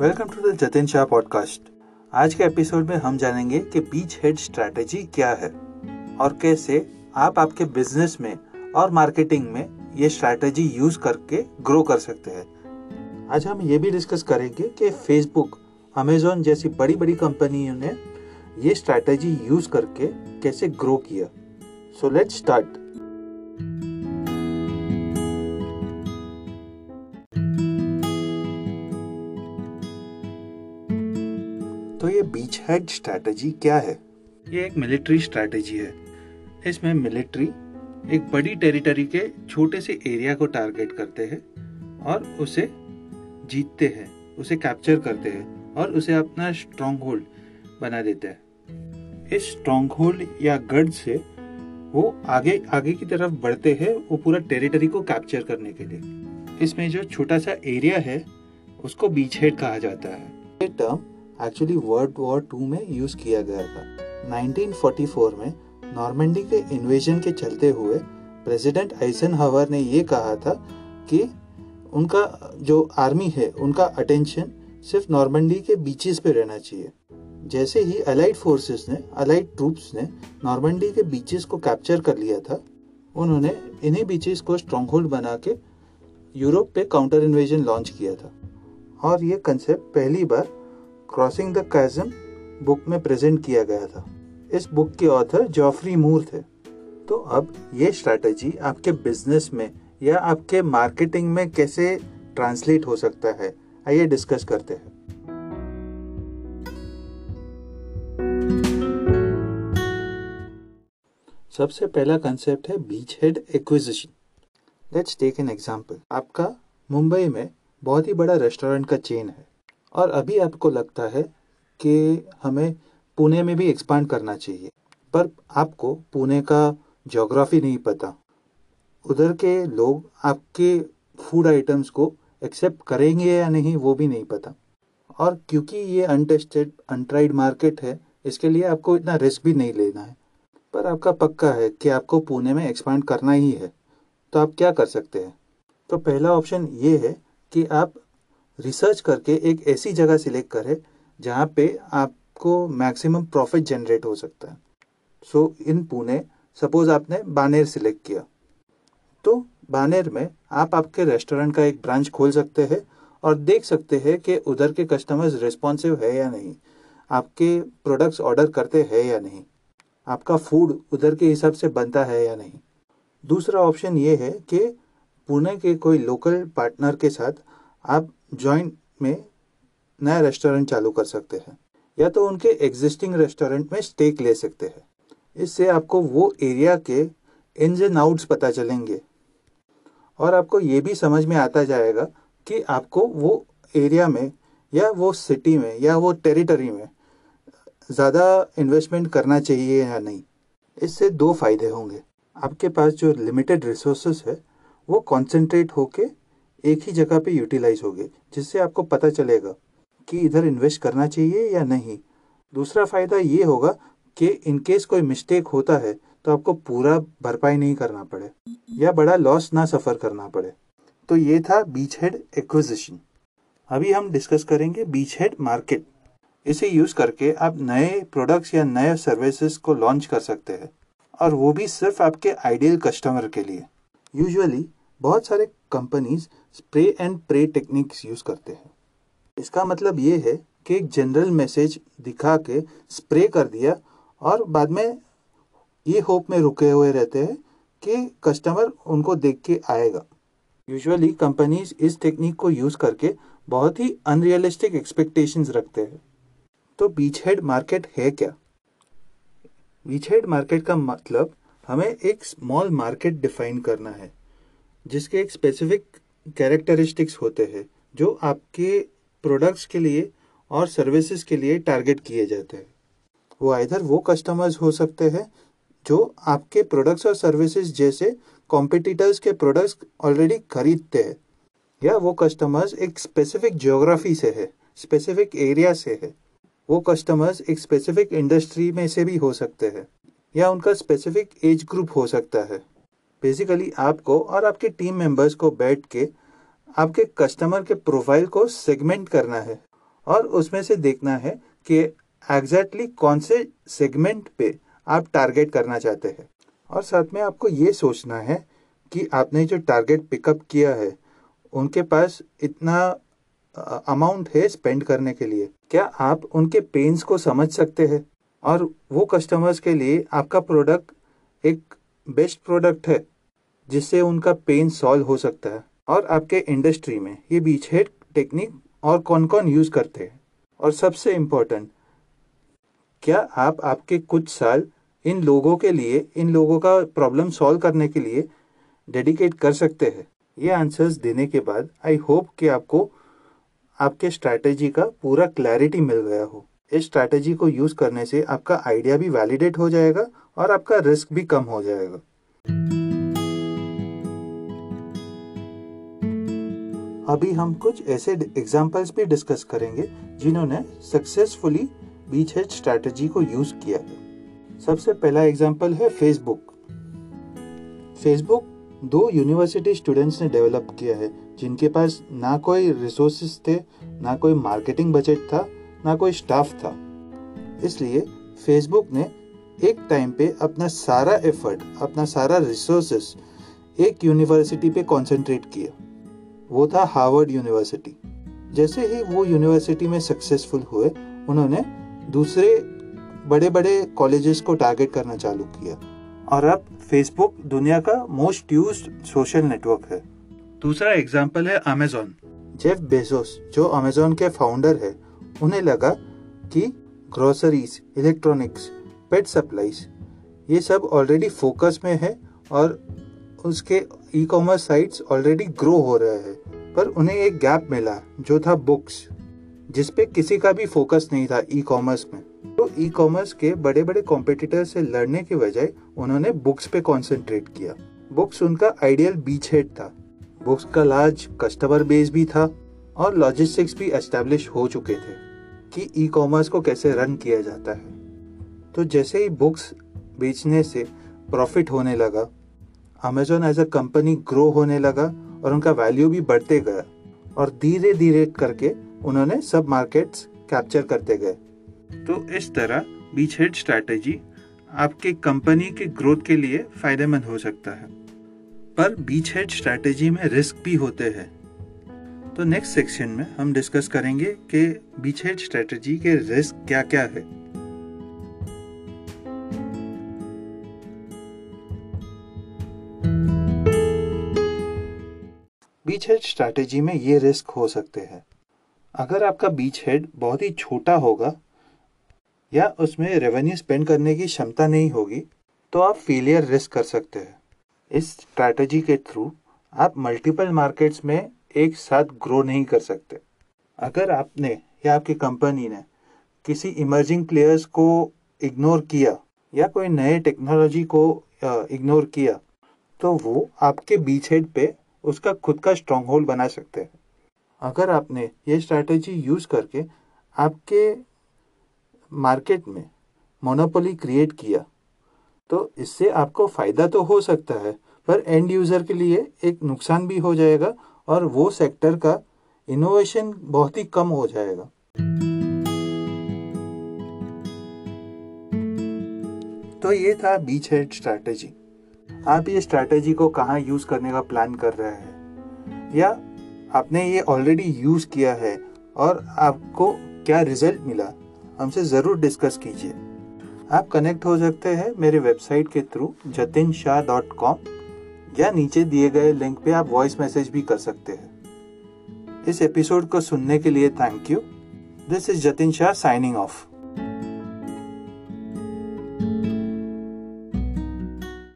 Welcome to the Jatin Shah podcast. आज के episode में हम जानेंगे कि बीच हेड स्ट्रैटेजी क्या है और कैसे आप आपके बिज़नेस में और मार्केटिंग में ये स्ट्रैटेजी यूज़ करके ग्रो कर सकते हैं। आज हम ये भी डिस्कस करेंगे कि फेसबुक अमेजोन जैसी बड़ी बड़ी कंपनियों ने ये स्ट्रैटेजी यूज़ करके कैसे ग्रो किया। सो लेट्स स्टार्ट तो ये बीच हेड स्ट्रैटेजी क्या है? ये एक मिलिट्री स्ट्रैटेजी है। इसमें मिलिट्री एक बड़ी टेरिटरी के छोटे से एरिया को टारगेट करते हैं और उसे जीतते हैं उसे कैप्चर करते हैं और उसे अपना स्ट्रॉन्ग होल्ड बना देते हैं। इस स्ट्रॉन्ग होल्ड या गढ़ से वो आगे आगे की तरफ़ बढ़ते हैं वो पूरा टेरिटरी को कैप्चर करने के लिए। इसमें जो छोटा सा एरिया है उसको बीच हेड कहा जाता है। ये term actually world war two में यूज़ किया गया था। 1944 में नॉर्मंडी के इन्वेजन के चलते हुए प्रेसिडेंट आइसन हवर ने ये कहा था कि उनका जो आर्मी है, उनका अटेंशन सिर्फ़ नॉर्मंडी के बीचेस पे रहना चाहिए। जैसे ही अलाइड फोर्सेस ने अलाइड ट्रूप्स ने नॉर्मंडी के बीचेस को कैप्चर कर लिया था, उन्होंने इन्हीं बीचेस को स्ट्रॉन्ग होल्ड बना के यूरोप पे काउंटर इन्वेजन लॉन्च किया था। और ये कंसेप्ट पहली बार क्रॉसिंग द कैजम बुक में प्रेजेंट किया गया था। इस बुक के ऑथर जॉफरी मूर थे। तो अब ये स्ट्रैटेजी आपके बिज़नेस में या आपके मार्केटिंग में कैसे ट्रांसलेट हो सकता है, आइए डिस्कस करते हैं। सबसे पहला कंसेप्ट है beachhead acquisition let's take an example आपका मुंबई में बहुत ही बड़ा रेस्टोरेंट का चेन है। और अभी आपको लगता है कि हमें पुणे में भी एक्सपांड करना चाहिए। पर आपको पुणे का जोग्राफी नहीं पता। उधर के लोग आपके फ़ूड आइटम्स को एक्सेप्ट करेंगे या नहीं, वो भी नहीं पता। और क्योंकि ये अनटेस्टेड अनट्राइड मार्केट है, इसके लिए आपको इतना रिस्क भी नहीं लेना है। पर आपका पक्का है कि आपको पुणे में एक्सपांड करना ही है। तो आप क्या कर सकते हैं? तो पहला ऑप्शन ये है कि आप रिसर्च करके एक ऐसी जगह सिलेक्ट करें जहाँ पे आपको मैक्सिमम प्रॉफिट जनरेट हो सकता है। सो इन पुणे सपोज़ आपने बानेर सिलेक्ट किया। तो बानेर में आप आपके रेस्टोरेंट का एक ब्रांच खोल सकते हैं और देख सकते हैं कि उधर के कस्टमर्स रिस्पॉन्सिव है या नहीं। आपके प्रोडक्ट्स ऑर्डर करते हैं या नहीं। आपका फ़ूड उधर के हिसाब से बनता है या नहीं। दूसरा ऑप्शन ये है कि पुणे के कोई लोकल पार्टनर के साथ आप जॉइंट में नया रेस्टोरेंट चालू कर सकते हैं, या तो उनके एग्जिस्टिंग रेस्टोरेंट में स्टेक ले सकते हैं। इससे आपको वो एरिया के इन्स एंड आउट्स पता चलेंगे। और आपको ये भी समझ में आता जाएगा कि आपको वो एरिया में, या वो सिटी में, या वो टेरिटरी में ज़्यादा इन्वेस्टमेंट करना चाहिए या नहीं। इससे दो फ़ायदे होंगे। आपके पास जो लिमिटेड रिसोर्सेस है, वो कॉन्सेंट्रेट होके एक ही जगह पे यूटिलाइज होंगे, जिससे आपको पता चलेगा कि इधर इन्वेस्ट करना चाहिए या नहीं। दूसरा फ़ायदा ये होगा कि इनकेस कोई मिस्टेक होता है तो आपको पूरा भरपाई नहीं करना पड़े, या बड़ा लॉस ना सफ़र करना पड़े। तो ये था बीच हेड एक्विजिशन अभी हम डिस्कस करेंगे बीच हेड मार्केट इसे यूज़ करके आप नए प्रोडक्ट्स या नए सर्विसेज़ को लॉन्च कर सकते हैं, और वो भी सिर्फ़ आपके आइडियल कस्टमर के लिए। यूजुअली बहुत सारे companies spray and pray techniques use करते हैं। इसका मतलब ये है कि एक जनरल मैसेज दिखा के स्प्रे कर दिया और बाद में ये होप में रुके हुए रहते हैं कि कस्टमर उनको देख के आएगा। यूजुअली कंपनीज़ इस टेक्निक को यूज़ करके बहुत ही अनरियलिस्टिक एक्सपेक्टेशंस रखते हैं। तो बीच हेड मार्केट है क्या? बीच हेड मार्केट का मतलब हमें एक स्मॉल मार्केट डिफाइन करना है, जिसके एक स्पेसिफिक कैरेक्टरिस्टिक्स होते हैं, जो आपके प्रोडक्ट्स के लिए और सर्विसेज़ के लिए टारगेट किए जाते हैं। वो आइधर वो कस्टमर्स हो सकते हैं, जो आपके प्रोडक्ट्स और सर्विसेज़ जैसे कॉम्पिटिटर्स के प्रोडक्ट्स ऑलरेडी खरीदते हैं, या वो कस्टमर्स एक स्पेसिफिक जियोग्राफी से है स्पेसिफिक एरिया से है। वो कस्टमर्स एक स्पेसिफिक इंडस्ट्री में से भी हो सकते हैं, या उनका स्पेसिफिक एज ग्रुप हो सकता है। बेसिकली आपको और आपके टीम मेंबर्स को बैठ के आपके कस्टमर के प्रोफ़ाइल को सेगमेंट करना है और उसमें से देखना है कि एग्जैक्टली कौन से सेगमेंट पे आप टारगेट करना चाहते हैं। और साथ में आपको ये सोचना है कि आपने जो टारगेट पिकअप किया है, उनके पास इतना अमाउंट है स्पेंड करने के लिए। क्या आप उनके पेन्स को समझ सकते हैं? और वो कस्टमर्स के लिए आपका प्रोडक्ट एक बेस्ट प्रोडक्ट है, जिससे उनका पेन सॉल्व हो सकता है। और आपके इंडस्ट्री में ये बीच हेड टेक्निक और कौन कौन यूज़ करते हैं? और सबसे इम्पोर्टेंट क्या आप आपके कुछ साल इन लोगों के लिए, इन लोगों का प्रॉब्लम सॉल्व करने के लिए डेडिकेट कर सकते हैं? ये आंसर्स देने के बाद आई होप कि आपको आपके स्ट्रैटेजी का पूरा क्लैरिटी मिल गया हो। इस स्ट्रैटेजी को यूज़ करने से आपका आइडिया भी वैलिडेट हो जाएगा और आपका रिस्क भी कम हो जाएगा। अभी हम कुछ ऐसे एग्जाम्पल्स भी डिस्कस करेंगे, जिन्होंने सक्सेसफुली बीच हेड स्ट्रैटेजी को यूज़ किया है। सबसे पहला एग्ज़ाम्पल है फेसबुक फेसबुक दो यूनिवर्सिटी स्टूडेंट्स ने डेवलप किया है, जिनके पास ना कोई रिसोर्सेज थे, ना कोई मार्केटिंग बजट था, ना कोई स्टाफ था। इसलिए फेसबुक ने एक टाइम पे अपना सारा एफर्ट अपना सारा रिसोर्सेस एक यूनिवर्सिटी पे कंसंट्रेट किया। वो था हार्वर्ड यूनिवर्सिटी। जैसे ही वो यूनिवर्सिटी में सक्सेसफुल हुए, उन्होंने दूसरे बड़े बड़े कॉलेजेस को टारगेट करना चालू किया। और अब फेसबुक दुनिया का मोस्ट यूज़ सोशल नेटवर्क है। दूसरा एग्ज़ाम्पल है अमेजोन जेफ बेजोस जो अमेजोन के फाउंडर है, उन्हें लगा कि ग्रोसरीज इलेक्ट्रॉनिक्स पेट सप्लाईज ये सब ऑलरेडी फोकस में है और उसके e commerce sites already grow हो रहे हैं। पर उन्हें एक गैप मिला, जो था बुक्स जिसपे किसी का भी फोकस नहीं था ई कॉमर्स में। तो ई कॉमर्स के बड़े बड़े कॉम्पिटिटर से लड़ने के बजाय उन्होंने बुक्स पे कंसंट्रेट किया। बुक्स उनका आइडियल बीच हेड था। बुक्स का लार्ज कस्टमर बेस भी था और लॉजिस्टिक्स भी एस्टेब्लिश हो चुके थे कि ई कॉमर्स को कैसे रन किया जाता है। तो जैसे ही बुक्स बेचने से प्रॉफिट होने लगा Amazon as a company grow होने लगा और उनका वैल्यू भी बढ़ते गया और धीरे धीरे करके उन्होंने सब मार्केट्स कैप्चर करते गए। तो इस तरह बीच हेड स्ट्रैटेजी आपके कंपनी के ग्रोथ के लिए फ़ायदेमंद हो सकता है। पर बीच हेड स्ट्रैटेजी में रिस्क भी होते हैं। तो नेक्स्ट सेक्शन में हम डिस्कस करेंगे कि बीच हेड स्ट्रैटेजी के रिस्क क्या क्या है। बीच हेड स्ट्रैटेजी में ये रिस्क हो सकते हैं। अगर आपका बीच हेड बहुत ही छोटा होगा या उसमें रेवेन्यू स्पेंड करने की क्षमता नहीं होगी तो आप फेलियर रिस्क कर सकते हैं। इस स्ट्रैटेजी के थ्रू आप मल्टीपल मार्केट्स में एक साथ ग्रो नहीं कर सकते। अगर आपने या आपकी कंपनी ने किसी इमर्जिंग प्लेयर्स को इग्नोर किया या कोई नए टेक्नोलॉजी को इग्नोर किया तो वो आपके बीच हेड पे उसका खुद का स्ट्रॉन्ग होल्ड बना सकते हैं। अगर आपने ये स्ट्रैटेजी यूज़ करके आपके मार्केट में मोनोपोली क्रिएट किया तो इससे आपको फ़ायदा तो हो सकता है, पर एंड यूज़र के लिए एक नुकसान भी हो जाएगा और वो सेक्टर का इनोवेशन बहुत ही कम हो जाएगा। तो ये था बीच हेड स्ट्रैटेजी आप ये स्ट्रैटेजी को कहाँ यूज़ करने का प्लान कर रहे हैं? या आपने ये ऑलरेडी यूज़ किया है और आपको क्या रिज़ल्ट मिला? हमसे ज़रूर डिस्कस कीजिए। आप कनेक्ट हो सकते हैं मेरे वेबसाइट के through Jatin Shah dot com या नीचे दिए गए लिंक पे आप वॉइस मैसेज भी कर सकते हैं। इस एपिसोड को सुनने के लिए thank you this is Jatin Shah signing off